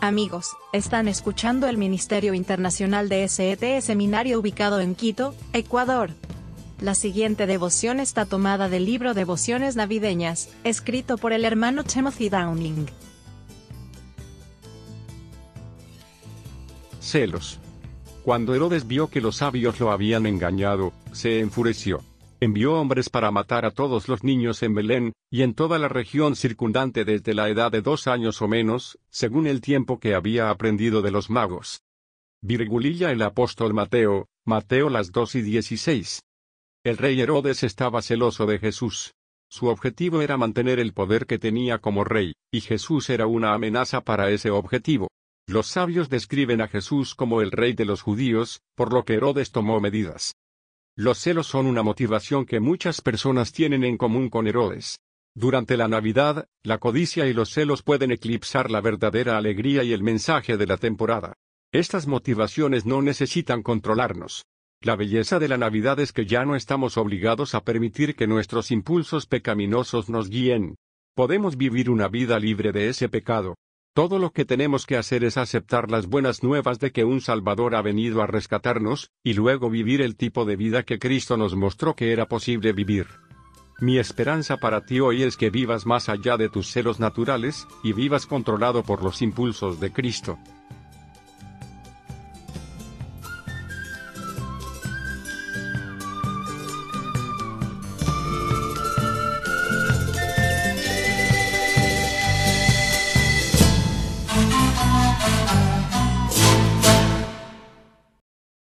Amigos, están escuchando el Ministerio Internacional de SET Seminario ubicado en Quito, Ecuador. La siguiente devoción está tomada del libro Devociones Navideñas, escrito por el hermano Timothy Downing. Celos. Cuando Herodes vio que los sabios lo habían engañado, se enfureció. Envió hombres para matar a todos los niños en Belén, y en toda la región circundante desde la edad de dos años o menos, según el tiempo que había aprendido de los magos. Virgulilla el apóstol Mateo, Mateo las dos y dieciséis. El rey Herodes estaba celoso de Jesús. Su objetivo era mantener el poder que tenía como rey, y Jesús era una amenaza para ese objetivo. Los sabios describen a Jesús como el rey de los judíos, por lo que Herodes tomó medidas. Los celos son una motivación que muchas personas tienen en común con Herodes. Durante la Navidad, la codicia y los celos pueden eclipsar la verdadera alegría y el mensaje de la temporada. Estas motivaciones no necesitan controlarnos. La belleza de la Navidad es que ya no estamos obligados a permitir que nuestros impulsos pecaminosos nos guíen. Podemos vivir una vida libre de ese pecado. Todo lo que tenemos que hacer es aceptar las buenas nuevas de que un Salvador ha venido a rescatarnos, y luego vivir el tipo de vida que Cristo nos mostró que era posible vivir. Mi esperanza para ti hoy es que vivas más allá de tus celos naturales, y vivas controlado por los impulsos de Cristo.